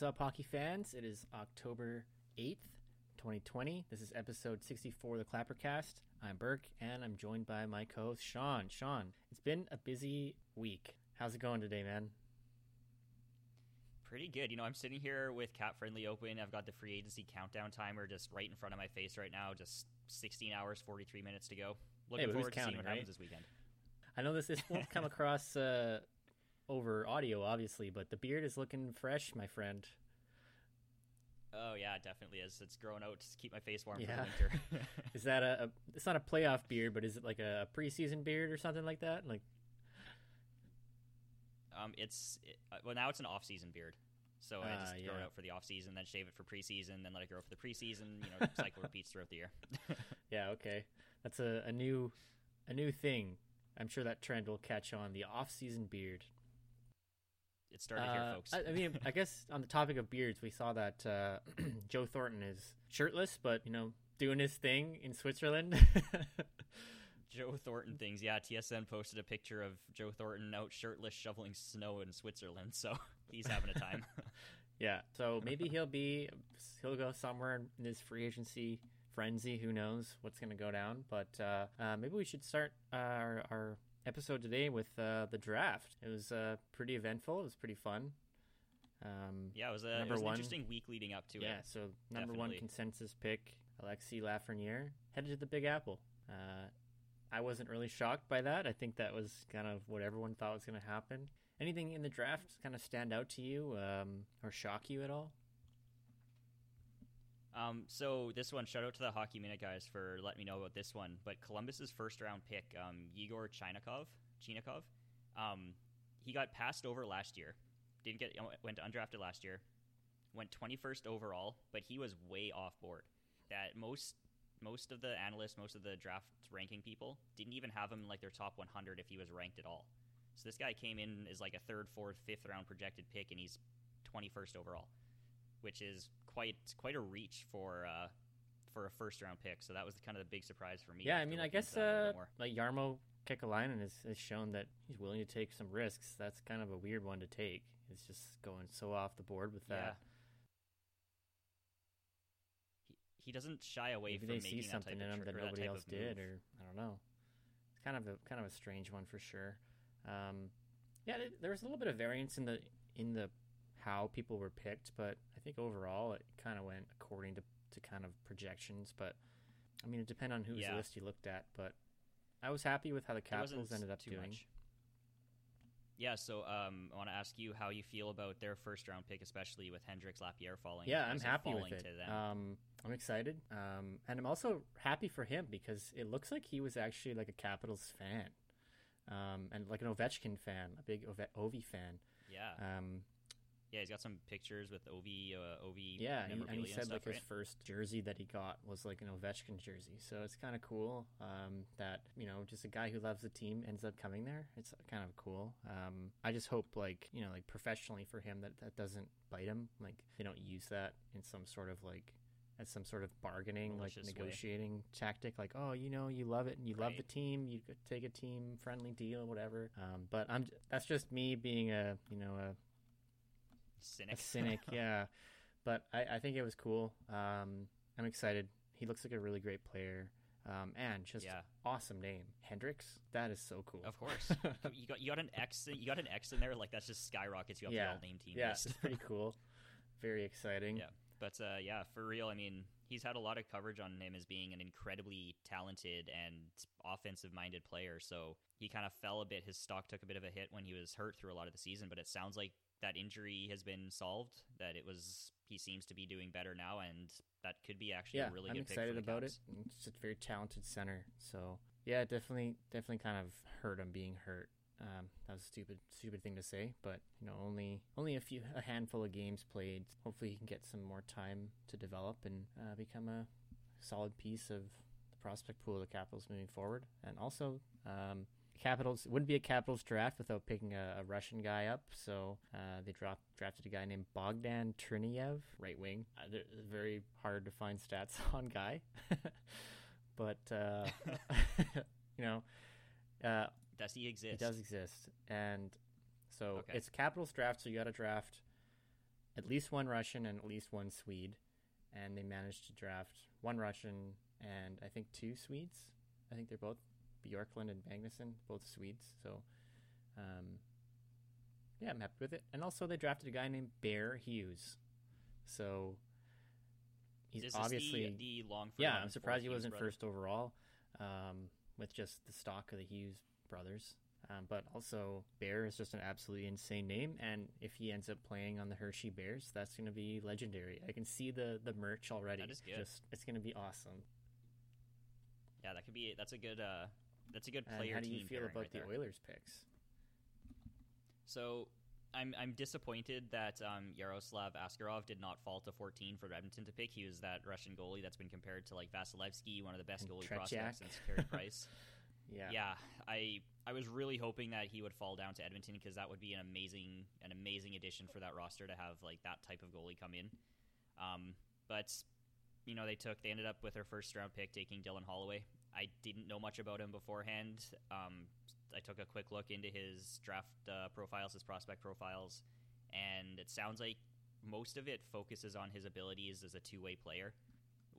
What's up, hockey fans? It is October 8th, 2020. This is episode 64 of the Clappercast. I'm Burke, and I'm joined by my co host, Sean. Sean, it's been a busy week. How's it going today, man? Pretty good. You know, I'm sitting here with CapFriendly open. I've got the free agency countdown timer just right in front of my face right now. Just 16 hours, 43 minutes to go. Looking Hey, forward to counting, seeing what right? happens this weekend. I know this, this won't come across uh, over audio, obviously, but the beard is looking fresh, my friend. Oh yeah, definitely is. It's growing out to keep my face warm Yeah. for the winter. Is that a, a? It's not a playoff beard, but is it like a preseason beard or something like that? Like, um, it's it, uh, well now it's an off-season beard, so I Ah, just grow it out for the off-season, then shave it for preseason, then let it grow for the preseason. You know, cycle repeats throughout the year. yeah, okay, that's a, a new, a new thing. I'm sure that trend will catch on. The off-season beard. It started here, Uh, folks. I, I mean, I guess on the topic of beards, we saw that uh, Joe Thornton is shirtless, but you know, doing his thing in Switzerland. Joe Thornton things. Yeah, TSN posted a picture of Joe Thornton out shirtless shoveling snow in Switzerland, so he's having a time. yeah, so maybe he'll be he'll go somewhere in his free agency frenzy. Who knows what's going to go down? But uh, uh, maybe we should start our, our episode today with uh, the draft. It was uh, pretty eventful. It was pretty fun. Um, Yeah, it was, a, it was an interesting week leading up to yeah, it. Yeah, so number one consensus pick, Alexi Lafreniere, headed to the Big Apple. Uh, I wasn't really shocked by that. I think that was kind of what everyone thought was going to happen. Anything in the draft kind of stand out to you um, or shock you at all? Um, so this one, shout out to the Hockey Minute guys for letting me know about this one. But Columbus's first round pick, um, Yegor Chinakhov, Chinakhov, um, he got passed over last year. Didn't get went undrafted last year. Went 21st overall, but he was way off board. That most most of the analysts, most of the draft ranking people didn't even have him like their top 100 if he was ranked at all. So this guy came in as like a third, fourth, fifth round projected pick, and he's 21st overall, which is quite quite a reach for uh, for a first round pick. So that was kind of the big surprise for me. Yeah, I mean, I guess into that a little uh, like Jarmo Kekalainen has, has shown that he's willing to take some risks. That's kind of a weird one to take. It's just going so off the board with yeah. that. He, he doesn't shy away Maybe from they making see something in him that nobody type else did, move. or I don't know. It's kind of a kind of a strange one for sure. Um, yeah, th- there was a little bit of variance in the in the how people were picked, but I think overall it kind of went according to to kind of projections. But I mean, it depended on whose Yeah. list you looked at. But I was happy with how the It Capitals ended up too doing. much. Yeah, so um, I want to ask you how you feel about their first round pick, especially with Hendrix Lapierre falling. Yeah, I'm happy with it. Um, I'm excited, um, and I'm also happy for him because it looks like he was actually like a Capitals fan, um, and like an Ovechkin fan, a big Ove- Ovi fan. yeah, Um, yeah, he's got some pictures with Ov, uh, Ov. yeah, and he, and he said stuff, like his first jersey that he got was like an Ovechkin jersey, so it's kind of cool um, that you know just a guy who loves the team ends up coming there. It's kind of cool. Um, I just hope like you know like professionally for him that that doesn't bite him. Like they don't use that in some sort of like as some sort of bargaining like Malicious way. negotiating tactic. Like oh you know you love it and you love the team, you could take a team friendly deal whatever. Um, but I'm that's just me being a you know a cynic. a cynic, yeah. But I, I think it was cool. Um, I'm excited. He looks like a really great player. Um, and just Yeah. awesome name, Hendrix. That is so cool. Of course, you got you got an X. You got an X in there. Like that's just skyrockets you up Yeah. the all name team yeah, list. it's pretty cool. Very exciting. Yeah. But uh, yeah, for real, I mean, he's had a lot of coverage on him as being an incredibly talented and offensive minded player. So he kind of fell a bit. His stock took a bit of a hit when he was hurt through a lot of the season, but it sounds like that injury has been solved, that it was, he seems to be doing better now, and that could be actually yeah, a really I'm good excited pick for the about it. It's a very talented center. So yeah, definitely, definitely kind of hurt him being hurt. Um, that was a stupid, stupid thing to say, but you know, only only a few, a handful of games played. Hopefully, he can get some more time to develop and uh, become a solid piece of the prospect pool of the Capitals moving forward. And also, um, Capitals wouldn't be a Capitals draft without picking a, a Russian guy up. So uh, they dropped drafted a guy named Bogdan Trineyev, right wing. Uh, very hard to find stats on guy, but uh, you know. Uh, Does he exist? it does exist, and so Okay. it's Capitals draft. So you got to draft at least one Russian and at least one Swede, and they managed to draft one Russian and I think two Swedes. I think they're both Bjorklund and Magnusson, both Swedes. So, um, yeah, I'm happy with it. And also, they drafted a guy named Bear Hughes. So he's This obviously the, the long. yeah. I'm surprised he wasn't brother. first overall, um, with just the stock of the Hughes brothers. Um, but also, Bear is just an absolutely insane name, and if he ends up playing on the Hershey Bears, that's going to be legendary. I can see the the merch already. That is good. Just it's going to be awesome. Yeah, that could be. That's a good. Uh, that's a good And player how do you feel about right the there. Oilers picks? So I'm I'm disappointed that um, Yaroslav Askarov did not fall to 14 for Edmonton to pick. He was that Russian goalie that's been compared to like Vasilevsky, one of the best And goalie Tretiak. prospects since Carey Price. Yeah. yeah, I I was really hoping that he would fall down to Edmonton because that would be an amazing an amazing addition for that roster to have like that type of goalie come in. Um, but you know they took they ended up with their first round pick taking Dylan Holloway. I didn't know much about him beforehand. Um, I took a quick look into his draft uh, profiles, his prospect profiles, and it sounds like most of it focuses on his abilities as a two way player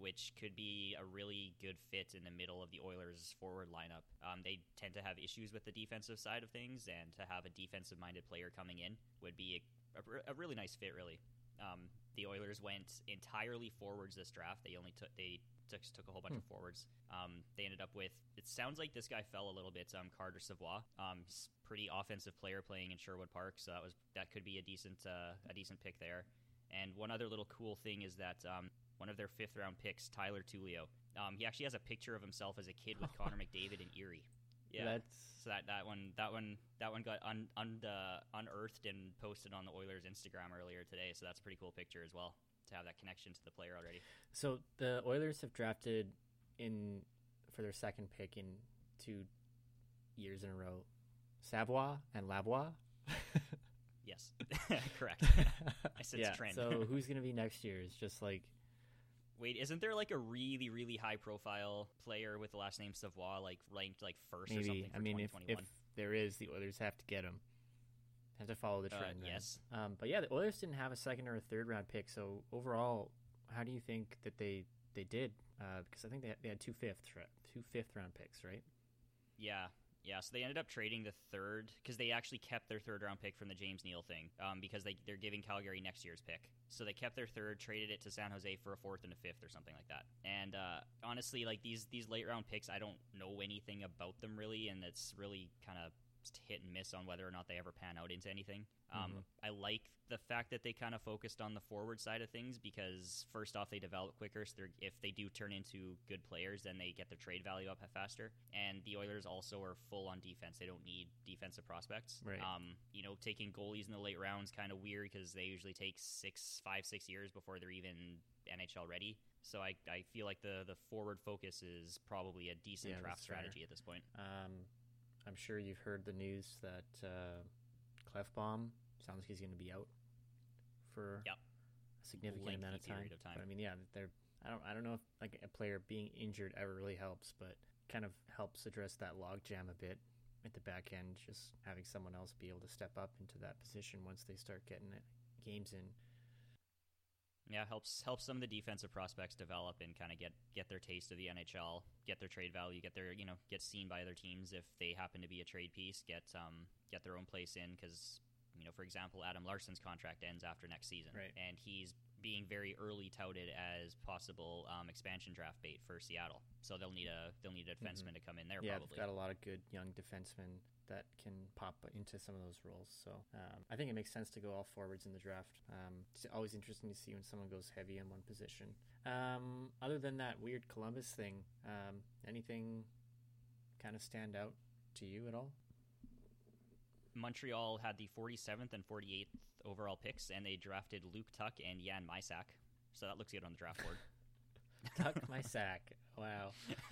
which could be a really good fit in the middle of the Oilers' forward lineup. Um, they tend to have issues with the defensive side of things, and to have a defensive-minded player coming in would be a, a, a really nice fit. Really, um, the Oilers went entirely forwards this draft. They only took they took, took a whole bunch Hmm. of forwards. Um, they ended up with. It sounds like this guy fell a little bit. Um, Carter Savoie, um, pretty offensive player playing in Sherwood Park, so that was that could be a decent uh, a decent pick there. And one other little cool thing is that um, one of their fifth round picks, Tyler Tulio, um, he actually has a picture of himself as a kid with Connor McDavid in Erie. Yeah. That's so that, that one that one that one got un, un, uh, unearthed and posted on the Oilers Instagram earlier today. So that's a pretty cool picture as well to have that connection to the player already. so the Oilers have drafted in for their second pick in two years in a row, Savoie and Lavoie. Yes, correct. I sense yeah. trend. so who's going to be next year? Is just like Wait, isn't there like a really really high profile player with the last name Savoie like ranked like first or something maybe. for I mean, if 2021? if there is, the Oilers have to get him. Have to follow the Uh, trend. man. yes. Um, but yeah, the Oilers didn't have a second or a third round pick. So overall, how do you think that they they did? Uh, because I think they had, they had two fifth two fifth round picks, right? Yeah, yeah. So they ended up trading the third because they actually kept their third round pick from the James Neal thing um, because they they're giving Calgary next year's pick. So they kept their third, traded it to San Jose for a fourth and a fifth or something like that. And uh, honestly, like these these late round picks, I don't know anything about them really, and it's really kind of hit and miss on whether or not they ever pan out into anything. Um, Mhm. I like the fact that they kind of focused on the forward side of things because first off, they develop quicker. So they're- if they do turn into good players, then they get their trade value up faster. And the Oilers also are full on defense; they don't need defensive prospects. Right. Um, you know, taking goalies in the late rounds kind of weird because they usually take six, five, six years before they're even NHL ready. So I, I feel like the the forward focus is probably a decent Yeah, draft strategy at this point. Um, I'm sure you've heard the news that uh, Klefbom sounds like he's going to be out for Yep. a significant amount of time. of time. But I mean, yeah, they're. I don't. I don't know if like a player being injured ever really helps, but kind of helps address that logjam a bit at the back end. Just having someone else be able to step up into that position once they start getting it, games in. Yeah, helps helps some of the defensive prospects develop and kind of get get their taste of the NHL, get their trade value, get their you know get seen by other teams if they happen to be a trade piece, get um get their own place in because you know for example Adam Larsson's contract ends after next season, Right. and he's being very early touted as possible um, expansion draft bait for Seattle. So they'll need a they'll need a defenseman to come in there Mm-hmm. yeah, probably. they've got a lot of good young defensemen that can pop into some of those roles. So um, I think it makes sense to go all forwards in the draft. Um, it's always interesting to see when someone goes heavy in one position. Um, other than that weird Columbus thing, um, anything kind of stand out to you at all? Montreal had the 47th and 48th overall picks, and they drafted Luke Tuck and Jan Mysak. So that looks good on the draft board. Tuck my sack. Wow.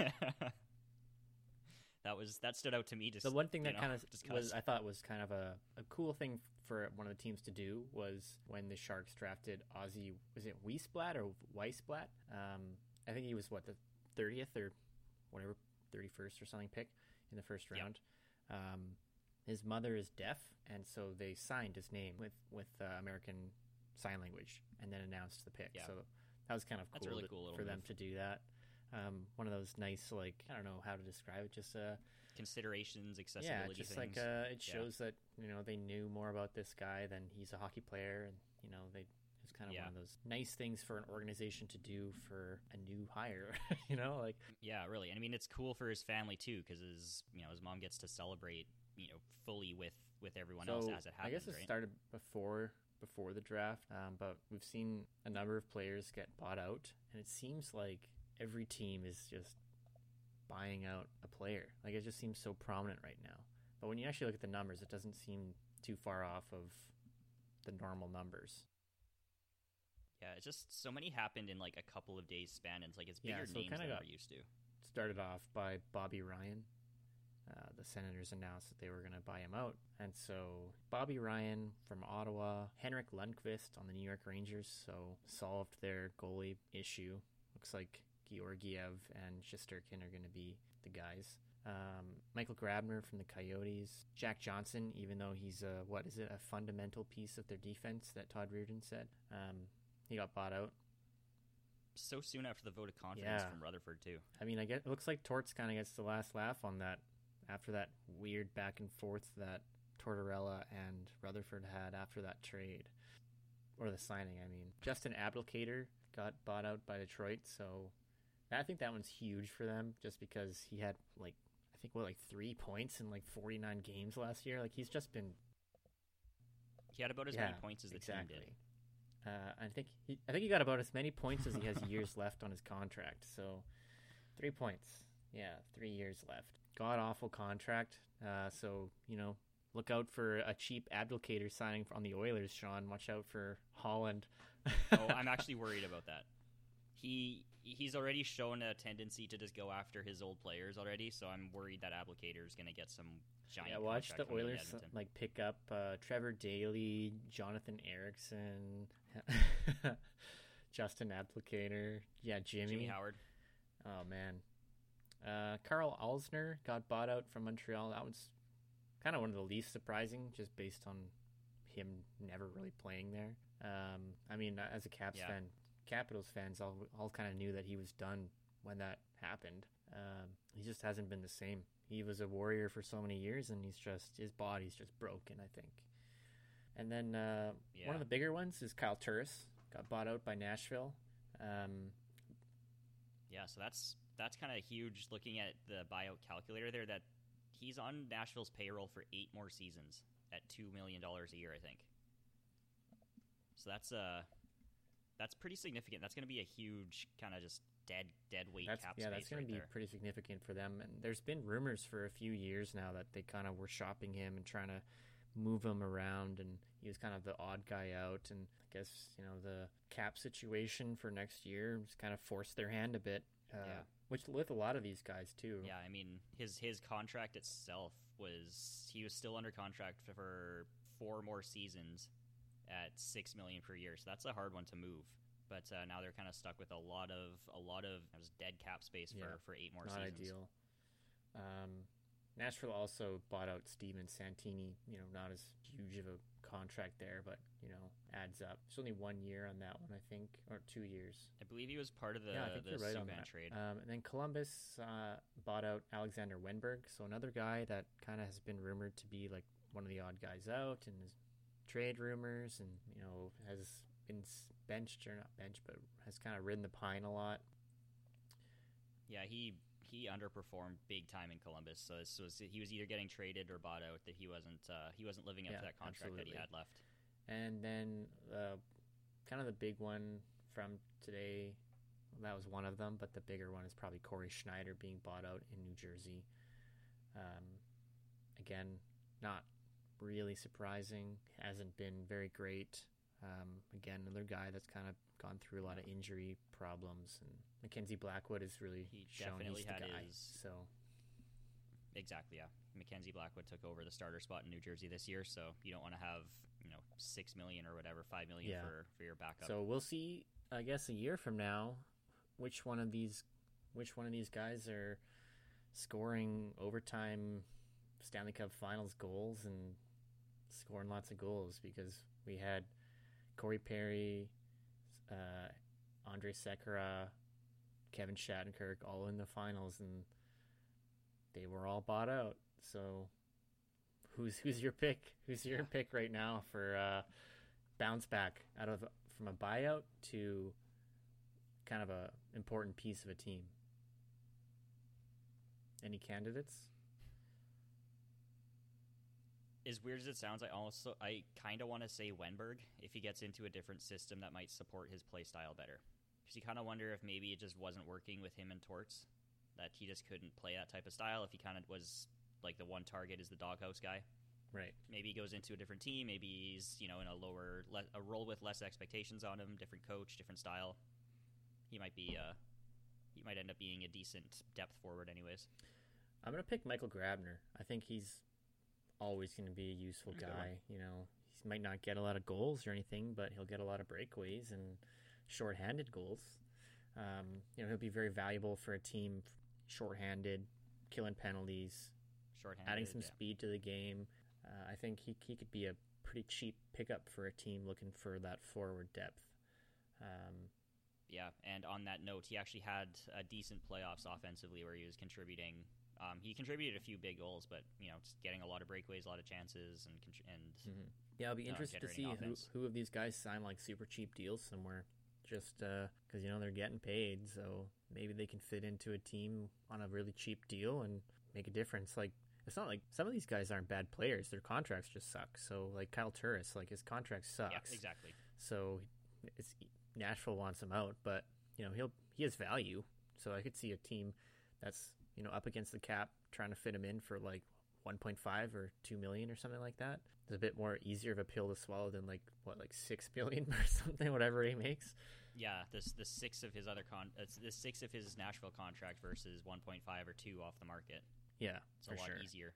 that was that stood out to me. Just the one thing you that know, kind of was. I thought was kind of a, a cool thing for one of the teams to do was when the Sharks drafted Ozzy was it Wiesblatt or Wiesblatt? Um, I think he was what the thirtieth or whatever thirty first or something pick in the first Yep. round. Um, his mother is deaf, and so they signed his name with with uh, American sign language and then announced the pick. Yeah. So that was kind of cool, really cool for them move. to do that. Um, one of those nice, like I don't know how to describe it, just uh, Considerations, yeah, accessibility just things. like uh, it Yeah. shows that you know they knew more about this guy than he's a hockey player, and you know they it's kind of Yeah. one of those nice things for an organization to do for a new hire. you know, like Yeah, really. And I mean, it's cool for his family too, because his you know his mom gets to celebrate you know fully with with everyone else as it happens. I guess it right? started before before the draft, um, but we've seen a number of players get bought out, and it seems like every team is just buying out a player. Like it just seems so prominent right now. But when you actually look at the numbers, it doesn't seem too far off of the normal numbers. Yeah, it's just so many happened in like a couple of days span. And it's like it's Yeah, bigger so it names kinda than got- we're used to. started off by Bobby Ryan. Uh, the Senators announced that they were going to buy him out. And so Bobby Ryan from Ottawa, Henrik Lundqvist on the New York Rangers, so solved their goalie issue. Looks like Georgiev and Shesterkin are going to be the guys. Um, Michael Grabner from the Coyotes, Jack Johnson, even though he's a what is it a fundamental piece of their defense that Todd Reardon said. Um, he got bought out. So soon after the vote of confidence Yeah. from Rutherford too. I mean, I guess it looks like Torts kind of gets the last laugh on that after that weird back and forth that Tortorella and Rutherford had after that trade or the signing. I mean, Justin Abdelkader got bought out by Detroit, so I think that one's huge for them just because he had like I think what like three points in like 49 games last year. Like he's just been He had about as yeah, many points as the exactly. team did. Uh, I think he, I think he got about as many points as he has years left on his contract. So, three points. Yeah, three years left. God awful contract. Uh, so you know, look out for a cheap Abdelkader signing on the Oilers. Sean, watch out for Holland. oh, I'm actually worried about that. He he's already shown a tendency to just go after his old players already, so I'm worried that Abdelkader is going to get some giant. yeah, watch the contract coming in Oilers like pick up uh, Trevor Daley, Jonathan Ericsson, Justin Abdelkader. Yeah, Jimmy. Jimmy Howard. Oh man, uh, Karl Alzner got bought out from Montreal. That was kind of one of the least surprising, just based on him never really playing there. Um, I mean, as a Caps Yeah. fan, Capitals fans all all kind of knew that he was done when that happened. Um, he just hasn't been the same. He was a warrior for so many years, and he's just his body's just broken. I think. And then uh, one of the bigger ones is Kyle Turris got bought out by Nashville. Um, Yeah, so that's that's kind of huge. Looking at the buyout calculator there, that he's on Nashville's payroll for eight more seasons at two million dollars a year, I think. So that's uh that's pretty significant. That's going to be a huge kind of just dead dead weight that's, cap yeah, space that's going right to be there. pretty significant for them. And there's been rumors for a few years now that they kind of were shopping him and trying to move him around, and he was kind of the odd guy out. And I guess you know the cap situation for next year just kind of forced their hand a bit. Uh, Yeah. Which with a lot of these guys too. Yeah, I mean his his contract itself was he was still under contract for four more seasons at six million per year. So that's a hard one to move. But uh, now they're kind of stuck with a lot of a lot of dead cap space for, Yeah, for eight more not seasons. ideal. Um, Nashville also bought out Steven Santini. You know, not as huge of a contract there, but you know, adds up. It's only one year on that one, I think, or two years. I believe he was part of the yeah, I think the you're right on that. trade. Um, and then Columbus uh, bought out Alexander Wennberg, so another guy that kind of has been rumored to be like one of the odd guys out in his trade rumors, and you know has been benched or not benched, but has kind of ridden the pine a lot. yeah, he he underperformed big time in Columbus. So this was he was either getting traded or bought out. That he wasn't uh, he wasn't living up Yeah, to that contract that he had left. And then uh, kind of the big one from today, that was one of them, but the bigger one is probably Cory Schneider being bought out in New Jersey. Um, again, not really surprising. Hasn't been very great. Um, again, another guy that's kind of gone through a lot of injury problems, and Mackenzie Blackwood has really He shown he's the guy. his- So Exactly, yeah. Mackenzie Blackwood took over the starter spot in New Jersey this year, so you don't want to have you know six million or whatever, five million Yeah. for for your backup. So we'll see. I guess a year from now, which one of these, which one of these guys are scoring overtime Stanley Cup Finals goals and scoring lots of goals because we had Corey Perry, uh, Andre Sekera, Kevin Shattenkirk, all in the finals, and they were all bought out. So, who's who's your pick? Who's your Yeah. pick right now for uh, bounce back out of from a buyout to kind of a important piece of a team? Any candidates? As weird as it sounds, I also I kind of want to say Wennberg if he gets into a different system that might support his play style better. Because you kind of wonder if maybe it just wasn't working with him and Torts, that he just couldn't play that type of style. If he kind of was like the one target is the doghouse guy. Right. Maybe he goes into a different team. Maybe he's you know in a lower le- a role with less expectations on him, different coach, different style. He might be uh he might end up being a decent depth forward, anyways. I'm gonna pick Michael Grabner. I think he's always gonna be a useful guy. You know, he might not get a lot of goals or anything, but he'll get a lot of breakaways and shorthanded goals. Um, you know, he'll be very valuable for a team shorthanded, killing penalties, Shorthanded, adding some yeah. speed to the game. Uh, I think he he could be a pretty cheap pickup for a team looking for that forward depth. Um, Yeah, and on that note, he actually had a decent playoffs offensively where he was contributing. Um, he contributed a few big goals, but you know, just getting a lot of breakaways, a lot of chances, and and Mhm. Yeah, I'll be uh, interested to see who, who of these guys sign like super cheap deals somewhere, just because you know they're getting paid, so maybe they can fit into a team on a really cheap deal and make a difference. Like it's not like some of these guys aren't bad players; their contracts just suck. So like Kyle Turris, like his contract sucks. yeah, exactly. So it's Nashville wants him out, but you know he'll he has value. So I could see a team that's you know up against the cap trying to fit him in for like 1.5 or 2 million or something like that. It's a bit more easier of a pill to swallow than like what like 6 million or something whatever he makes. Yeah, this the six of his other con, it's the six of his Nashville contract versus 1.5 or two off the market. Yeah, It's a lot sure. easier.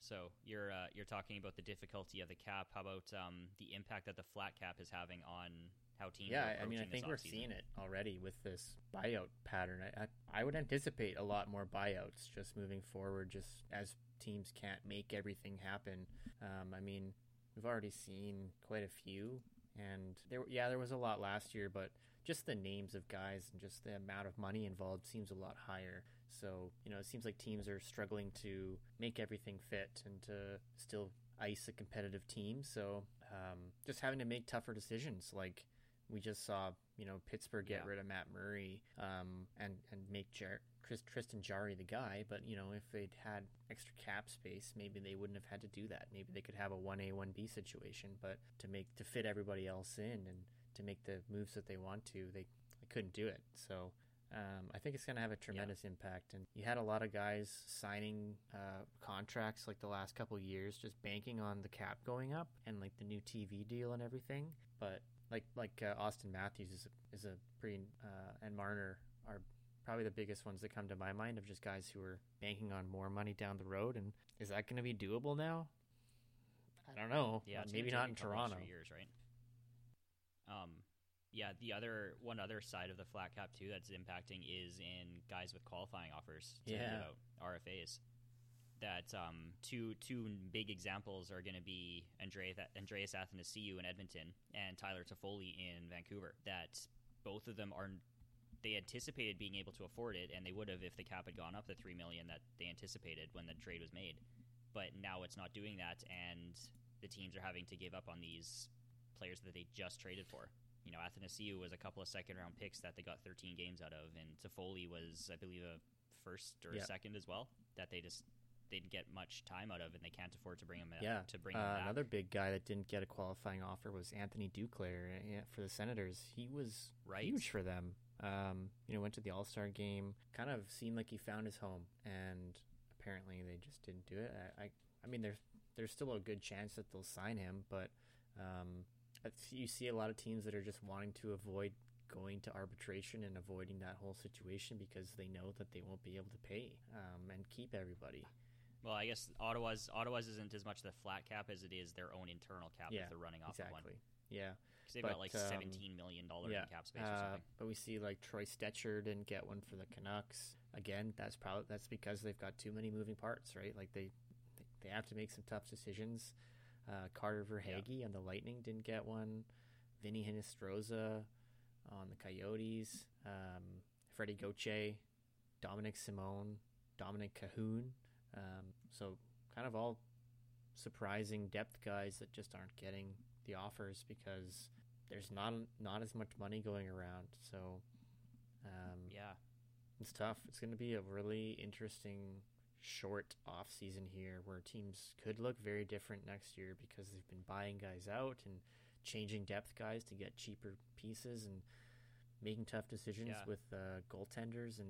So you're uh, you're talking about the difficulty of the cap. How about um, the impact that the flat cap is having on how teams? Yeah, I mean, I think we're offseason? seeing it already with this buyout pattern. I, I, I would anticipate a lot more buyouts just moving forward, just as teams can't make everything happen. Um, I mean, we've already seen quite a few, and there, yeah, there was a lot last year, but just the names of guys and just the amount of money involved seems a lot higher. So, you know, it seems like teams are struggling to make everything fit and to still ice a competitive team. So, um, just having to make tougher decisions like we just saw, you know, Pittsburgh get Yeah. rid of Matt Murray um, and and make Jar- Chris, Tristan Jarry the guy. But you know, if they'd had extra cap space, maybe they wouldn't have had to do that. Maybe they could have a one A one B situation. But to make to fit everybody else in and to make the moves that they want to, they, they couldn't do it. So. Um, I think it's going to have a tremendous impact, and you had a lot of guys signing uh, contracts like the last couple years, just banking on the cap going up and like the new TV deal and everything. But like like uh, Auston Matthews is a, is a pretty uh, and Marner are probably the biggest ones that come to my mind of just guys who are banking on more money down the road. And is that going to be doable now? I don't know. Yeah, Uh, maybe not in a couple extra Toronto. Years, right? Um, yeah. The other one other side of the flat cap too that's impacting is in guys with qualifying offers to Yeah. give out RFAs. That um, two two big examples are going to be Andre, Andreas Athanasiou in Edmonton and Tyler Toffoli in Vancouver. That both of them are they anticipated being able to afford it, and they would have if the cap had gone up the three million that they anticipated when the trade was made. But now it's not doing that, and the teams are having to give up on these players that they just traded for. You know, Athanasiou was a couple of second round picks that they got 13 games out of, and Toffoli was, I believe, a first or Yeah. a second as well that they just they didn't get much time out of, and they can't afford to bring him Yeah. to bring him Uh, back. another big guy that didn't get a qualifying offer was Anthony Duclair uh, for the Senators. He was Right. huge for them. Um, you know, went to the All Star game, kind of seemed like he found his home, and apparently they just didn't do it. I, I, I mean, there's there's still a good chance that they'll sign him, but um, you see a lot of teams that are just wanting to avoid going to arbitration and avoiding that whole situation because they know that they won't be able to pay um, and keep everybody. Well, I guess Ottawa's Ottawa's isn't as much the flat cap as it is their own internal cap Yeah, if they're running off of one. Exactly. Yeah. Because they've But, got like um, seventeen million dollars yeah, in cap space or Uh, but we see like Troy Stecher didn't get one for the Canucks. Again, that's probably that's because they've got too many moving parts, right? Like they they have to make some tough decisions. Uh, Carter Verhaeghe on the Lightning didn't get one. Vinny Hinostroza on the Coyotes, um, Freddie Gauthier, Dominic Simone, Dominik Kahun. Um, so kind of all surprising depth guys that just aren't getting the offers because there's not not as much money going around. So um, yeah, it's tough. It's going to be a really interesting short off season here where teams could look very different next year because they've been buying guys out and changing depth guys to get cheaper pieces and making tough decisions Yeah. with uh, goaltenders and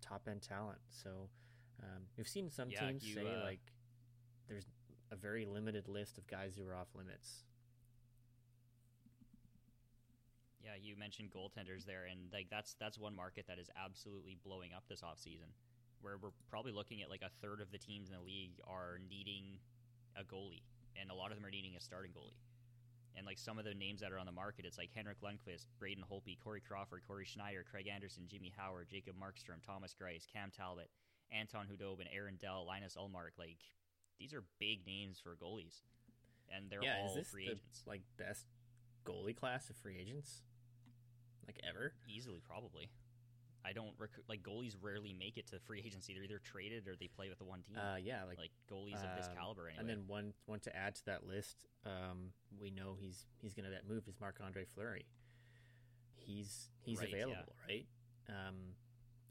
top end talent. So um, we've seen some Yeah, teams you, say uh, like there's a very limited list of guys who are off limits. Yeah, you mentioned goaltenders there, and like that's that's one market that is absolutely blowing up this offseason, where we're probably looking at like a third of the teams in the league are needing a goalie, and a lot of them are needing a starting goalie. And like some of the names that are on the market, it's like Henrik Lundqvist, Braden Holtby, Corey Crawford, Cory Schneider, Craig Anderson, Jimmy Howard, Jacob Markstrom, Thomas Greiss, Cam Talbot, Anton Khudobin, Aaron Dell, Linus Ullmark. Like these are big names for goalies, and they're yeah, all free the agents. like best goalie class of free agents like ever? Easily, probably. I don't rec- like goalies rarely make it to free agency. They're either traded or they play with the one team. Uh, yeah, like like goalies of this um, caliber, anyway. And then one one to add to that list, um, we know he's he's going to get moved is Marc Andre Fleury. He's he's Right, yeah. available, right? Um,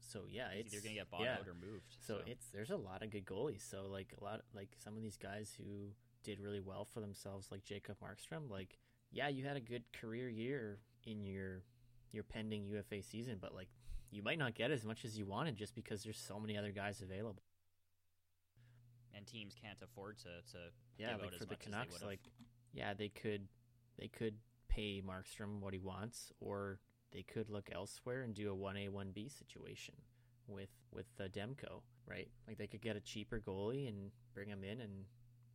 so yeah, He's it's either gonna get bought yeah. out or moved. So it's there's a lot of good goalies. So like a lot like some of these guys who did really well for themselves, like Jacob Markstrom. Like yeah, you had a good career year in your your pending UFA season, but like you might not get as much as you wanted just because there's so many other guys available. and teams can't afford to to Yeah, like for the Canucks, like yeah, they could they could pay Markstrom what he wants, or they could look elsewhere and do a one A one B situation with with uh, Demko, right? Like they could get a cheaper goalie and bring him in and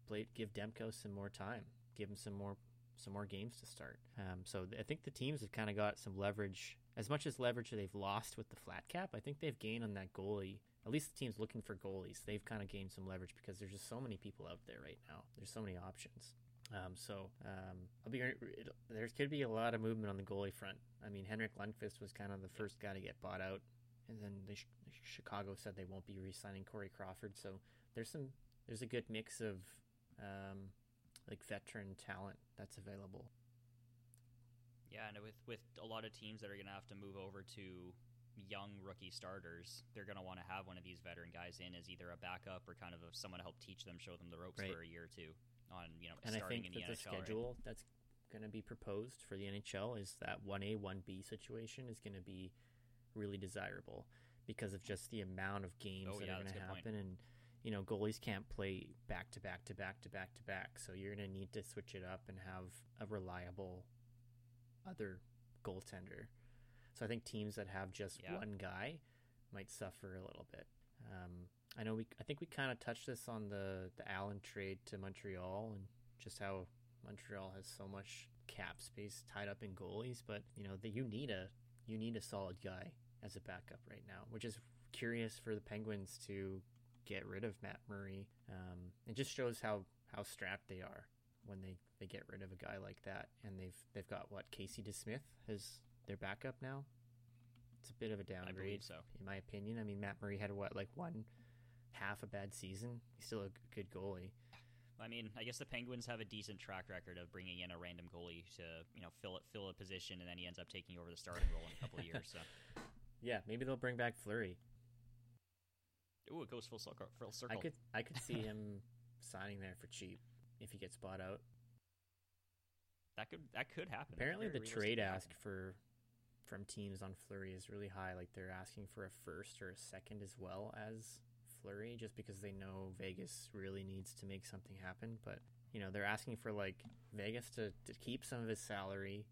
play, give Demko some more time, give him some more some more games to start. Um, so I think the teams have kind of got some leverage. As much as leverage they've lost with the flat cap, I think they've gained on that goalie. At least the teams looking for goalies, they've kind of gained some leverage because there's just so many people out there right now. There's so many options. Um, so um, I'll be. It, there could be a lot of movement on the goalie front. I mean, Henrik Lundqvist was kind of the first guy to get bought out, and then the, Chicago said they won't be re-signing Corey Crawford. So there's some. There's a good mix of um, like veteran talent that's available. Yeah, and with with a lot of teams that are going to have to move over to young rookie starters, they're going to want to have one of these veteran guys in as either a backup or kind of a, someone to help teach them, show them the ropes Right. for a year or two on you know And I think in the that the NHL. right? schedule that's going to be proposed for the NHL is that 1A, 1B situation is going to be really desirable because of just the amount of games Oh, that yeah, are going to good point. happen. And, you know, goalies can't play back to back to back to back to back. So you're going to need to switch it up and have a reliable other goaltender. So I think teams that have just Yeah. one guy might suffer a little bit. Um, I know we. I think we kind of touched this on the the Allen trade to Montreal and just how Montreal has so much cap space tied up in goalies. But you know that you need a you need a solid guy as a backup right now, which is curious for the Penguins to get rid of Matt Murray. Um, it just shows how how strapped they are when they, they get rid of a guy like that. And they've they've got what Casey DeSmith as their backup now. It's a bit of a I downgrade believe so. in my opinion. I mean, Matt Murray had what like one half a bad season. He's still a good goalie. I mean, I guess the Penguins have a decent track record of bringing in a random goalie to you know fill it, fill a position, and then he ends up taking over the starting role in a couple of years. So, Yeah, maybe they'll bring back Fleury. ooh, it goes full circle. Full circle. I could I could see him signing there for cheap if he gets bought out. that could that could happen. Apparently, the trade ask happen. for from teams on Fleury is really high. Like they're asking for a first or a second as well as Fleury, just because they know Vegas really needs to make something happen. But you know, they're asking for like Vegas to, to keep some of his salary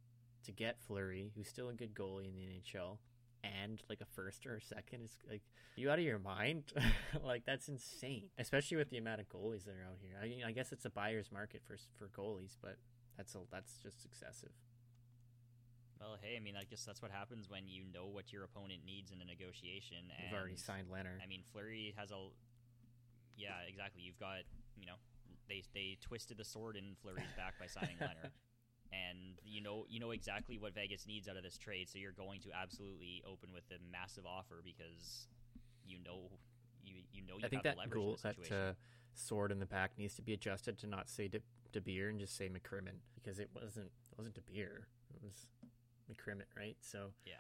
to get Fleury, who's still a good goalie in the NHL, and like a first or a second. Is like you out of your mind? like that's insane, especially with the amount of goalies that are out here. I mean, I guess it's a buyer's market for for goalies, but that's a that's just excessive. Well, hey, I mean, I guess that's what happens when you know what your opponent needs in a negotiation. And You've already signed Lehner. I mean, Fleury has a. Yeah, exactly. You've got you know they they twisted the sword in Fleury's back by signing Lehner. and you know you know exactly what Vegas needs out of this trade, so you're going to absolutely open with a massive offer because you know you you know you I think have that the leverage goal, that situation. uh, sword in the back needs to be adjusted to not say De, DeBoer and just say McCrimmon because it wasn't it wasn't DeBoer, it was McCrimmon, right? So Yeah.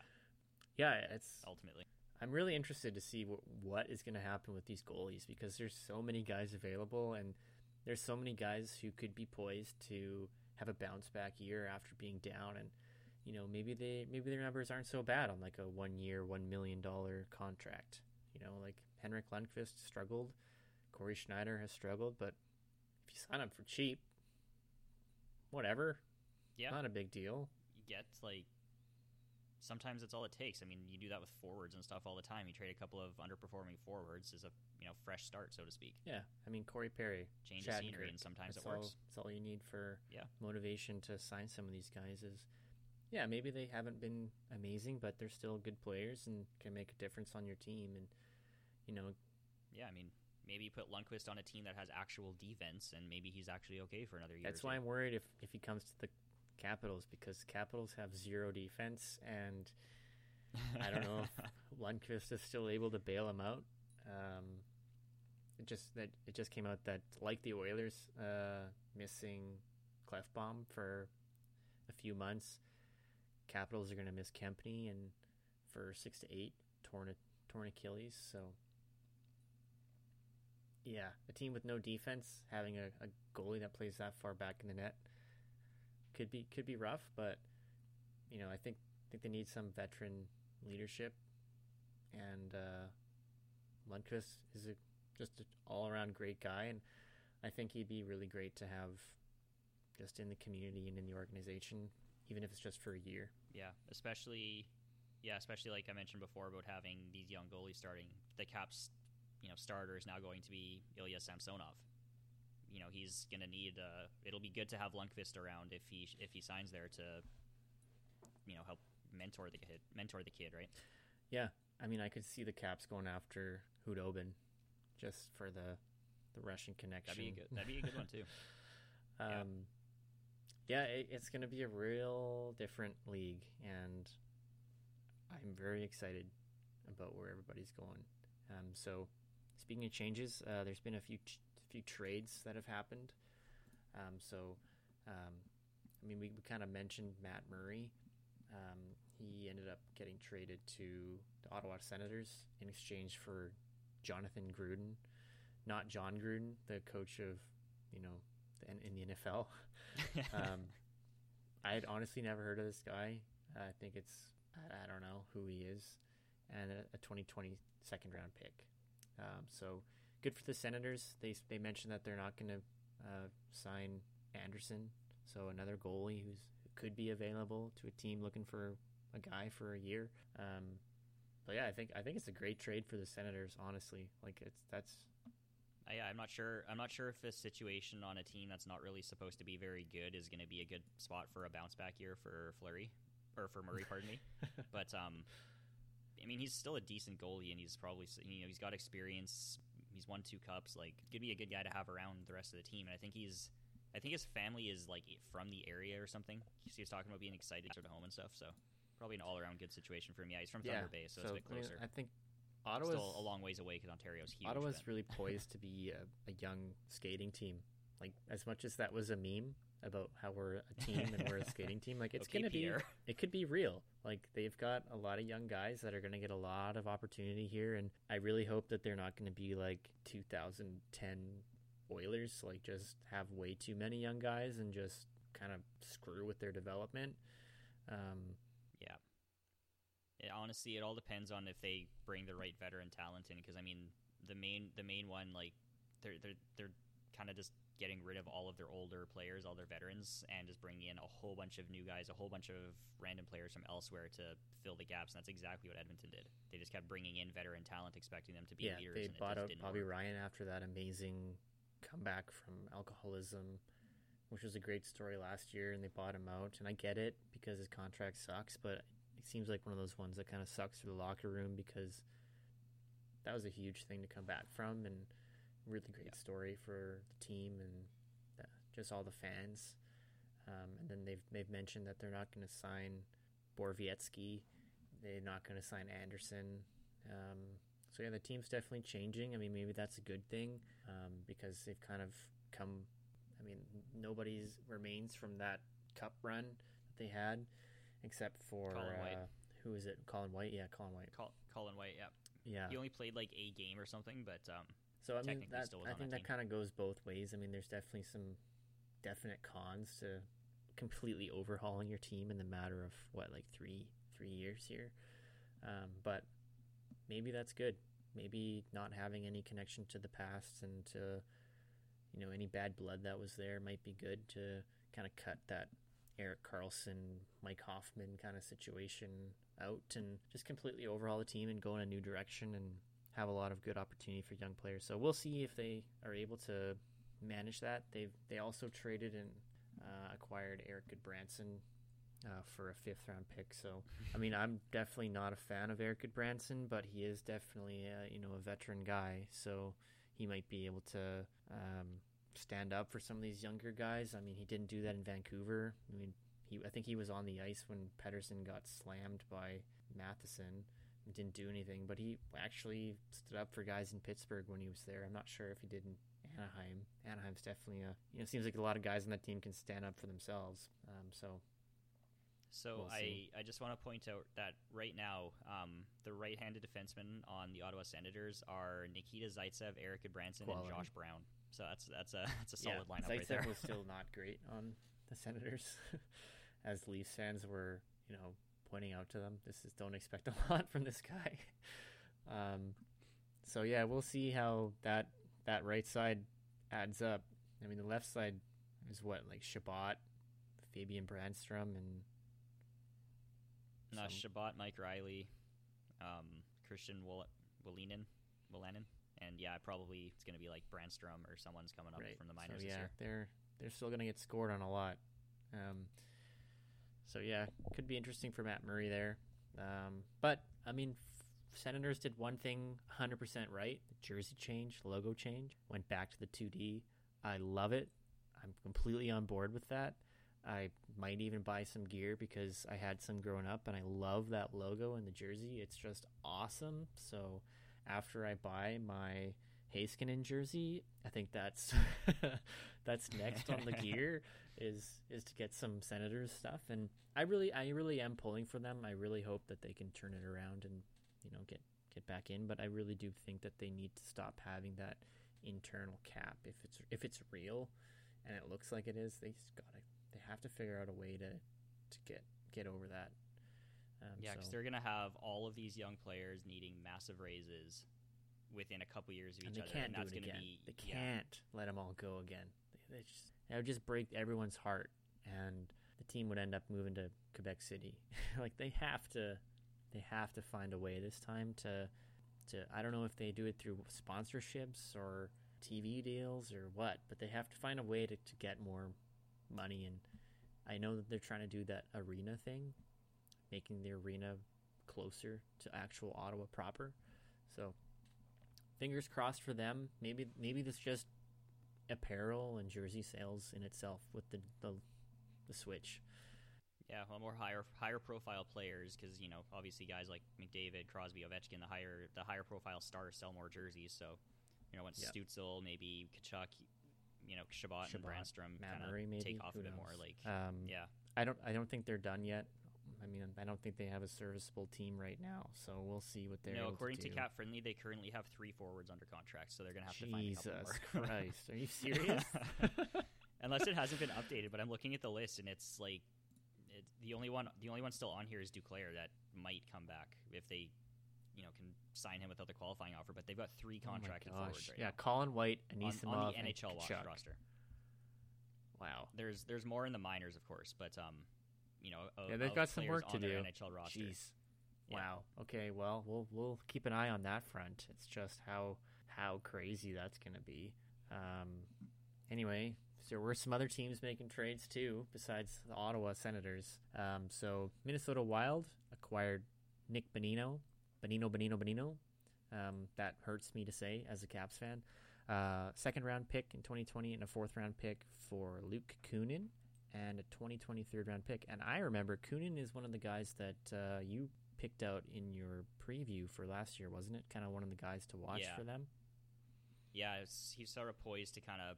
yeah, it's ultimately. I'm really interested to see what, what is going to happen with these goalies because there's so many guys available and there's so many guys who could be poised to have a bounce back year after being down and you know maybe they maybe their numbers aren't so bad on like a one year one million dollar contract you know like Henrik Lundqvist struggled Cory Schneider has struggled but if you sign up for cheap whatever Yeah. not a big deal you get like sometimes it's all it takes. I mean, you do that with forwards and stuff all the time. You trade a couple of underperforming forwards as a you know fresh start, so to speak. yeah I mean Corey Perry Change of scenery, Shattenkirk. and sometimes that's it all, works. That's all you need for Yeah. motivation to sign some of these guys is, yeah, maybe they haven't been amazing, but they're still good players and can make a difference on your team. And you know, Yeah, I mean, maybe you put Lundqvist on a team that has actual defense, and maybe he's actually okay for another year. that's why. I'm worried if if he comes to the Capitals because Capitals have zero defense, and I don't know if Lundqvist is still able to bail him out. Um, it just that it just came out that like the Oilers, uh, missing Klefbom for a few months, Capitals are going to miss Kempny and for six to eight torn torn Achilles. So yeah, a team with no defense having a, a goalie that plays that far back in the net could be could be rough. But you know, I think think they need some veteran leadership, and uh, Lundqvist is a, just an all around great guy, and I think he'd be really great to have just in the community and in the organization, even if it's just for a year. Yeah, especially, yeah, especially like I mentioned before about having these young goalies starting. The Caps, you know, starter is now going to be Ilya Samsonov. You know, he's going to need. Uh, it'll be good to have Lundqvist around if he if he signs there to, you know, help mentor the kid. Mentor the kid, right? Yeah, I mean, I could see the Caps going after Khudobin just for the the Russian connection. That'd be a good. That'd be a good one too. Um, yeah, it, it's going to be a real different league, and I'm very excited about where everybody's going. Um, so, speaking of changes, uh, there's been a few ch- few trades that have happened. Um, so, um, I mean, we, we kind of mentioned Matt Murray. Um, he ended up getting traded to the Ottawa Senators in exchange for Jonathan Gruden, not Jon Gruden, the coach of you know the, in the NFL. um, I had honestly never heard of this guy. I think it's I, I don't know who he is, and a, a 2020 second round pick. Um, so good for the Senators. They they mentioned that they're not going to uh, sign Anderson, so another goalie who's who could be available to a team looking for a guy for a year. Um, but yeah, I think I think it's a great trade for the Senators. Honestly, like it's that's I, I'm not sure. I'm not sure if a situation on a team that's not really supposed to be very good is going to be a good spot for a bounce back year for Fleury or for Murray. pardon me. But um, I mean, he's still a decent goalie, and he's probably you know he's got experience. He's won two cups. Like, gonna be a good guy to have around the rest of the team. And I think he's, I think his family is like from the area or something. He was talking about being excited to go home and stuff. So probably an all around good situation for him. Yeah, he's from Thunder Bay, so, it's a bit I, mean, closer. I think Ottawa's Still a long ways away because Ontario's huge. Ottawa's really poised to be a, a young skating team. Like as much as that was a meme about how we're a team and we're a skating team, like it's gonna be it could be real. Like they've got a lot of young guys that are gonna get a lot of opportunity here, and I really hope that they're not gonna be like 2010 Oilers, like just have way too many young guys and just kind of screw with their development. Um, yeah. it, honestly, it all depends on if they bring the right veteran talent in. Because I mean, the main the main one, like they're they're they're kind of just getting rid of all of their older players, all their veterans, and just bringing in a whole bunch of new guys, a whole bunch of random players from elsewhere to fill the gaps. And that's exactly what Edmonton did. They just kept bringing in veteran talent, expecting them to be yeah, leaders. they and bought out Bobby work. Ryan after that amazing comeback from alcoholism, which was a great story last year, and they bought him out. And I get it because his contract sucks, but it seems like one of those ones that kind of sucks for the locker room because that was a huge thing to come back from, and really great Yeah. story for the team and the, just all the fans. Um, and then they've they've mentioned that they're not going to sign Borowiecki. They're not going to sign Anderson. Um, so yeah, the team's definitely changing. I mean, maybe that's a good thing um, because they've kind of come. I mean, nobody's remains from that cup run that they had, except for Colin White. uh, who is it? Colin White. Yeah, Colin White. Col- Colin White, yeah. Yeah. He only played like a game or something, but um, So I mean, that, I think that that kind of goes both ways. I mean, there's definitely some definite cons to completely overhauling your team in the matter of what, like three three years here. Um, but maybe that's good. Maybe not having any connection to the past and to you know any bad blood that was there might be good to kind of cut that Erik Karlsson, Mike Hoffman kind of situation out and just completely overhaul the team and go in a new direction and have a lot of good opportunity for young players. So we'll see if they are able to manage that. They've they also traded and uh, acquired Erik Gudbranson uh, for a fifth round pick. So I mean, I'm definitely not a fan of Erik Gudbranson, but he is definitely uh, you know a veteran guy. So he might be able to um, stand up for some of these younger guys. I mean, he didn't do that in Vancouver. I mean, he I think he was on the ice when Pettersson got slammed by Matheson. Didn't do anything, but he actually stood up for guys in Pittsburgh when he was there. I'm not sure if he did in Anaheim. Anaheim's definitely a you know seems like a lot of guys on that team can stand up for themselves. Um, so So We'll I, see. I just want to point out that right now, um, the right-handed defensemen on the Ottawa Senators are Nikita Zaitsev, Eric Branson, Quality. and Josh Brown. So that's that's a that's a solid yeah, lineup right Zaitsev there. was still not great on the Senators, as Leafs fans were you know pointing out to them. This is don't expect a lot from this guy. Um, so yeah, we'll see how that that right side adds up. I mean, the left side is what like Chabot, Fabian Brännström, and no, some- Chabot, Mike Reilly, um, Christian Wol- Wolanin, and yeah, probably it's going to be like Brännström or someone's coming up right. from the minors So yeah, they're they're still gonna get scored on a lot. Um, so yeah, could be interesting for Matt Murray there. Um, but I mean, f- Senators did one thing 100% right: the jersey change, logo change, went back to the 2D. I love it. I'm completely on board with that. I might even buy some gear because I had some growing up, and I love that logo and the jersey. It's just awesome. So after I buy my Heiskanen jersey, I think that's that's next on the gear is is to get some Senators stuff, and I really I really am pulling for them. I really hope that they can turn it around and you know get get back in, but I really do think that they need to stop having that internal cap if it's if it's real and it looks like it is. They just gotta they have to figure out a way to to get get over that. Um, Yeah, because so- they're going to have all of these young players needing massive raises within a couple years of each and they other, can't and do that's to again. be they can't let them all go again. They just that would just break everyone's heart, and the team would end up moving to Quebec City. like they have to, they have to find a way this time to, to. I don't know if they do it through sponsorships or TV deals or what, but they have to find a way to, to get more money. And I know that they're trying to do that arena thing, making the arena closer to actual Ottawa proper. So fingers crossed for them. Maybe maybe this just apparel and jersey sales in itself with the the, the switch. Yeah, well, more higher higher profile players because you know obviously guys like McDavid, Crosby, Ovechkin, the higher the higher profile stars sell more jerseys. So you know when Yeah. Stützle, maybe Tkachuk, you know Chabot, and Chabot, Brännström kind maybe take off Who a bit knows? more. Like Um, yeah, I don't I don't think they're done yet. I mean, I don't think they have a serviceable team right now. So we'll see what they're no, according to, to. Cap Friendly, they currently have three forwards under contract, so they're gonna have to find Jesus. Christ, are you serious? Unless it hasn't been updated, but I'm looking at the list and it's like it, the only one the only one still on here is Duclair that might come back if they you know can sign him without the qualifying offer. But they've got three my contracted gosh. forwards right yeah, now Colin White, on, Anisimov, on the and NHL roster. Wow. There's there's more in the minors, of course, but um you know of, Yeah, they've got some work to do. NHL roster. Jeez. Yeah. Wow. Okay. Well, we'll we'll keep an eye on that front. It's just how how crazy that's going to be. Um. Anyway, so there were some other teams making trades too, besides the Ottawa Senators. Um. So Minnesota Wild acquired Nick Benino, Benino, Benino, Bonino. Um. That hurts me to say as a Caps fan. Uh, second round pick in 2020 and a fourth round pick for Luke Kunin and a 2020 third round pick. And I remember Kunin is one of the guys that uh, you picked out in your preview for last year, wasn't it? Kind of one of the guys to watch Yeah. for them. Yeah, he's sort of poised to kind of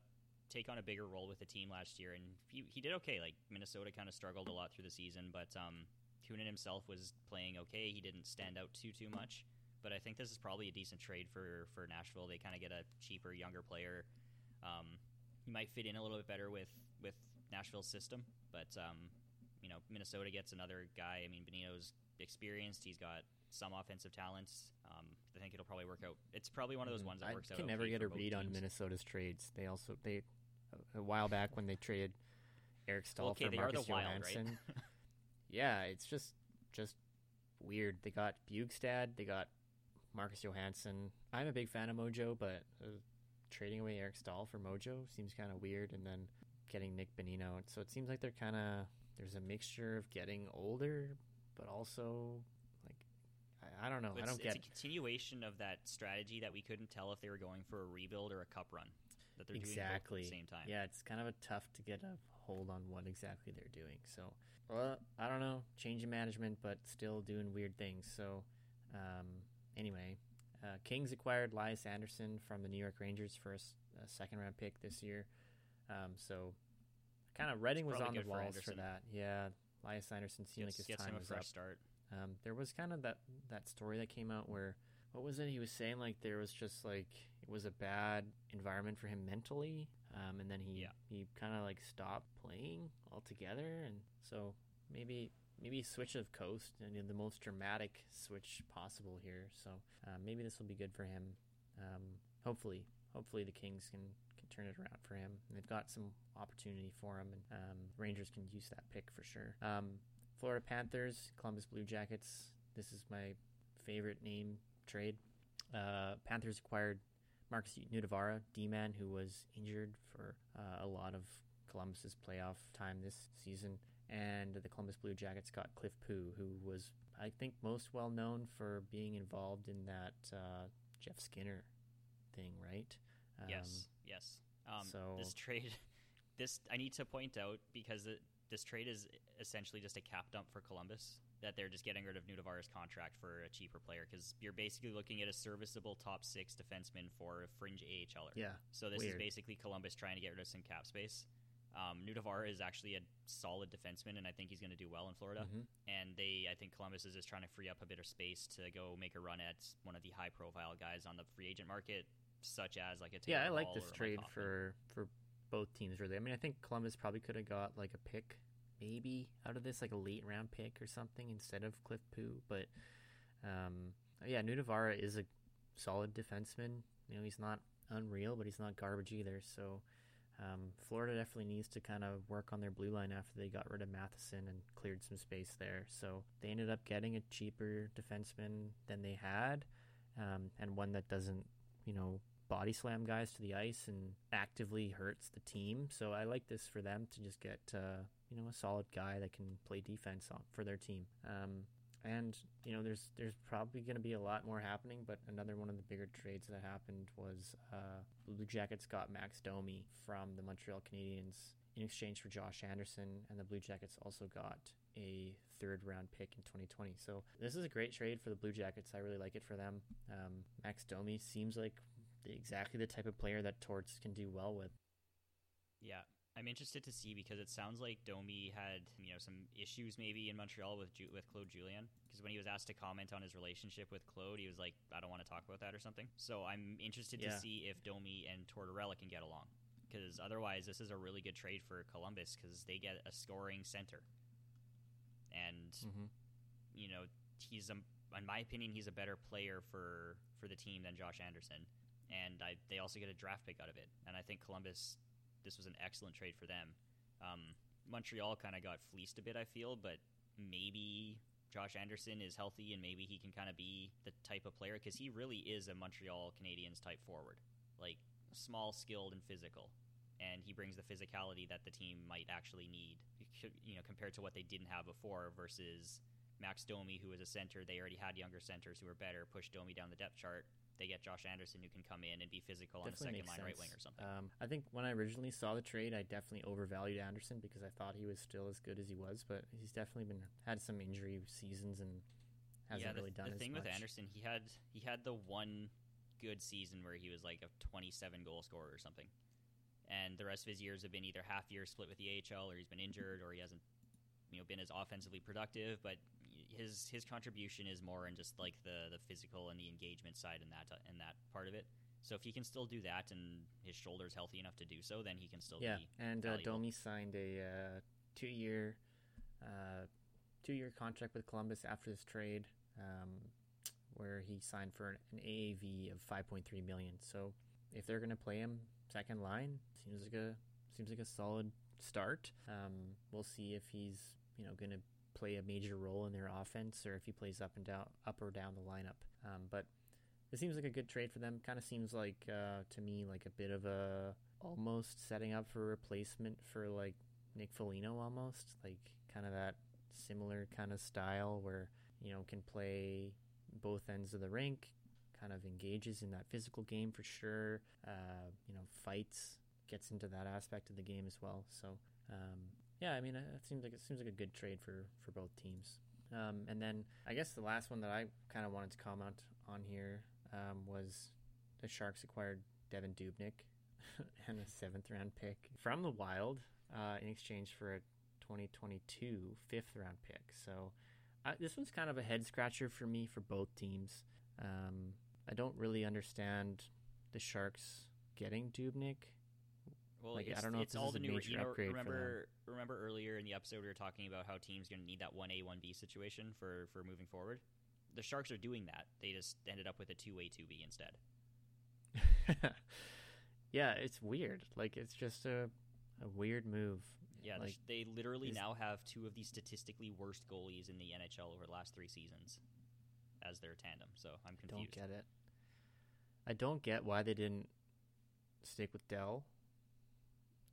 take on a bigger role with the team last year, and he, he did okay. Like Minnesota kind of struggled a lot through the season, but um, Kunin himself was playing okay. He didn't stand out too too much, but I think this is probably a decent trade for for Nashville. They kind of get a cheaper, younger player. Um, he might fit in a little bit better with with Nashville's system, but um, you know Minnesota gets another guy. I mean, Benito's experienced. He's got some offensive talents. Um, I think it'll probably work out. It's probably one of those Mhm. ones that I works out. I can never okay get a read on. Minnesota's trades. They also they a while back when they traded Eric Staal Well, okay, for they Marcus are the Wild, right? Johansson. yeah, it's just just weird. They got Bjugstad, they got Marcus Johansson. I'm a big fan of Mojo, but uh, trading away Eric Staal for Mojo seems kind of weird, and then getting Nick Benino. So it seems like they're kind of there's a mixture of getting older, but also like I, I don't know. I don't it's get a continuation of that strategy that we couldn't tell if they were going for a rebuild or a cup run. That they're doing exactly at the same time. Yeah, it's kind of a tough to get a hold on what exactly they're doing. So, well, I don't know, change in management, but still doing weird things. So, um, anyway, uh, Kings acquired Lias Andersson from the New York Rangers for a second round pick this year. Um, so, kind of Redding was on the good for walls for, that. Yeah, Lias Andersson seemed Gets, like his time was fresh up. start. Um, there was kind of that that story that came out where what was it? He was saying like there was just like it was a bad environment for him mentally, um, and then he Yeah. he kind of like stopped playing altogether, and so maybe maybe switch of coast and the most dramatic switch possible here. So uh, maybe this will be good for him. Um, hopefully, hopefully the Kings can. Can turn it around for him. And they've got some opportunity for him, and um, Rangers can use that pick for sure. Um, Florida Panthers, Columbus Blue Jackets. This is my favorite name trade. Uh, Panthers acquired Markus Nutivaara, D-man, who was injured for uh, a lot of Columbus's playoff time this season, and the Columbus Blue Jackets got Cliff Pu, who was, I think, most well known for being involved in that uh, Jeff Skinner thing, right? Um, yes, yes. Um, so- this trade, this I need to point out because it, this trade is essentially just a cap dump for Columbus. That they're just getting rid of Nutivaara's contract for a cheaper player because you're basically looking at a serviceable top six defenseman for a fringe AHLer. Yeah, So this Weird. is basically Columbus trying to get rid of some cap space. Um, Nutivaara is actually a solid defenseman, and I think he's going to do well in Florida. Mhm. And they, I think Columbus is just trying to free up a bit of space to go make a run at one of the high-profile guys on the free agent market, such as like a Taylor yeah, I like Hall this or a Mike trade for for both teams. Really, I mean, I think Columbus probably could have got like a pick, maybe out of this, like a late round pick or something instead of Cliff Pu. But um, yeah, Nutivaara is a solid defenseman. You know, he's not unreal, but he's not garbage either. So um, Florida definitely needs to kind of work on their blue line after they got rid of Matheson and cleared some space there. So they ended up getting a cheaper defenseman than they had, um, and one that doesn't, you know, body slam guys to the ice and actively hurts the team. So I like this for them to just get, uh, you know, a solid guy that can play defense on, for their team. Um, and you know, there's there's probably going to be a lot more happening. But another one of the bigger trades that happened was uh, Blue Jackets got Max Domi from the Montreal Canadiens in exchange for Josh Anderson, and the Blue Jackets also got a third round pick in 2020. So this is a great trade for the Blue Jackets. I really like it for them. Um, Max Domi seems like exactly the type of player that Torts can do well with. Yeah, I'm interested to see because it sounds like Domi had you know some issues maybe in Montreal with Ju- with Claude Julien because when he was asked to comment on his relationship with Claude, he was like, "I don't want to talk about that" or something. So I'm interested Yeah. to see if Domi and Tortorella can get along because otherwise this is a really good trade for Columbus because they get a scoring center, and Mm-hmm. you know he's a, in my opinion he's a better player for for the team than Josh Anderson, and I, they also get a draft pick out of it, and I think Columbus this was an excellent trade for them. Um, Montreal kind of got fleeced a bit, I feel, but maybe Josh Anderson is healthy and maybe he can kind of be the type of player because he really is a Montreal Canadiens type forward, like small, skilled, and physical. And he brings the physicality that the team might actually need, you know, compared to what they didn't have before. Versus Max Domi, who was a center, they already had younger centers who were better. push Domi down the depth chart, they get Josh Anderson who can come in and be physical on the second line right wing or something. Um, I think when I originally saw the trade, I definitely overvalued Anderson because I thought he was still as good as he was, but he's definitely been had some injury seasons and hasn't yeah, the, really done the thing much. with Anderson, he had he had the one good season where he was like a 27 goal scorer or something, and the rest of his years have been either half year split with the AHL or he's been injured or he hasn't you know been as offensively productive. But his his contribution is more in just like the the physical and the engagement side and that in that part of it. So if he can still do that and his shoulder's healthy enough to do so, then he can still yeah, be and uh. Domi signed a uh, two-year, uh, two-year contract with Columbus after this trade, um, where he signed for an, AAV of 5.3 million. So if they're going to play him second line, seems like a seems like a solid start. Um, we'll see if he's you know going to play a major role in their offense or if he plays up and down up or down the lineup. Um, but it seems like a good trade for them. Kind of seems like uh, to me like a bit of a almost setting up for replacement for like Nick Foligno almost like kind of that similar kind of style where you know can play both ends of the rink kind of engages in that physical game for sure. Uh, you know fights gets into that aspect of the game as well. So um, yeah I mean it seems like it seems like a good trade for for both teams. Um, and then I guess the last one that I kind of wanted to comment on here um, was the Sharks acquired Devan Dubnyk and a seventh round pick from the Wild uh, in exchange for a 2022 fifth round pick. So uh, this one's kind of a head scratcher for me for both teams. Um, I don't really understand the Sharks getting Dubnyk. Well, Like, I don't know if it's all the new. You know, remember remember earlier in the episode we were talking about how teams going to need that one A one B situation for for moving forward. The Sharks are doing that. They just ended up with a two A two B instead. yeah, it's weird. Like it's just a a weird move. Yeah, like they literally now have two of the statistically worst goalies in the NHL over the last three seasons as their tandem. So I'm confused. don't get it. I don't get why they didn't stick with Dell.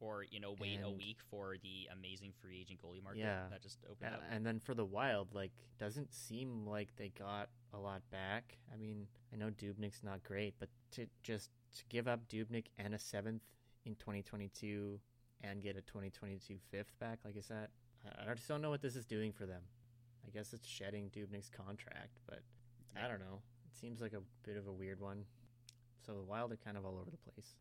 Or you know, wait a week for the amazing free agent goalie market Yeah. that just opened Uh, up. and then for the Wild, like, doesn't seem like they got a lot back. I mean, I know Dubnyk's not great, but to just to give up Dubnyk and a seventh in 2022 and get a 2022 fifth back, like I said, I I just don't know what this is doing for them. I guess it's shedding Dubnyk's contract, but I don't know. It seems like a bit of a weird one. So the Wild are kind of all over the place.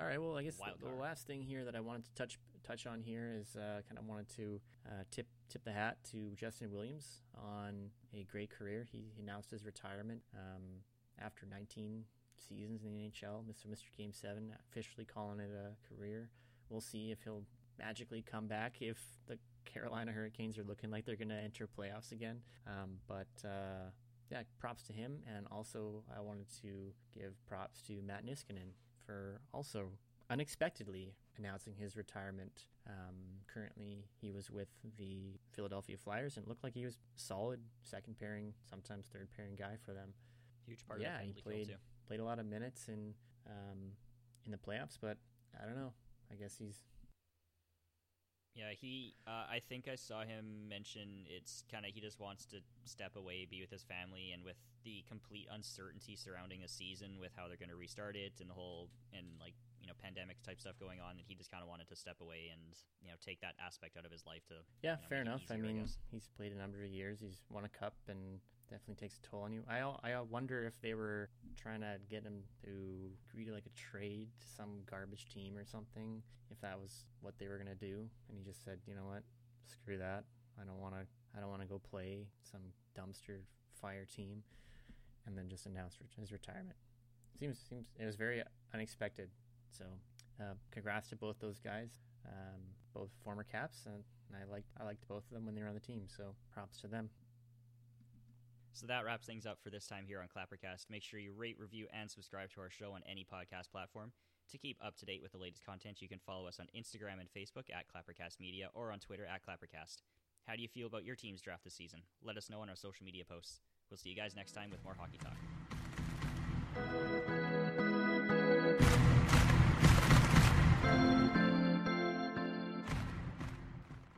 All right. Well, I guess the, the last thing here that I wanted to touch touch on here is uh, kind of wanted to uh, tip tip the hat to Justin Williams on a great career. He, he announced his retirement um, after 19 seasons in the NHL. Mr. Mr. Game Seven officially calling it a career. We'll see if he'll magically come back if the Carolina Hurricanes are looking like they're going to enter playoffs again. Um, but uh, yeah, props to him, and also I wanted to give props to Matt Niskanen for also unexpectedly announcing his retirement. Um, currently, he was with the Philadelphia Flyers and looked like he was solid second pairing, sometimes third pairing guy for them. Huge part yeah, of the he played played a lot of minutes in um, in the playoffs, but I don't know. I guess he's Yeah, he. Uh, I think I saw him mention it's kind of he just wants to step away, be with his family, and with the complete uncertainty surrounding a season, with how they're going to restart it, and the whole and like you know pandemic type stuff going on, that he just kind of wanted to step away and you know take that aspect out of his life to Yeah, you know, fair enough. I easier, I mean, guess. he's played a number of years. He's won a cup and definitely takes a toll on you. I I wonder if they were trying to get him to agree to like a trade to some garbage team or something. If that was what they were gonna do, and he just said, you know what, screw that. I don't want to. I don't want to go play some dumpster fire team, and then just announced his retirement. Seems seems it was very unexpected. So, uh, congrats to both those guys, um, both former Caps, and I liked I liked both of them when they were on the team. So, props to them. So that wraps things up for this time here on Clappercast. Make sure you rate, review, and subscribe to our show on any podcast platform. To keep up to date with the latest content, you can follow us on Instagram and Facebook at Clappercast Media or on Twitter at Clappercast. How do you feel about your team's draft this season? Let us know on our social media posts. We'll see you guys next time with more hockey talk.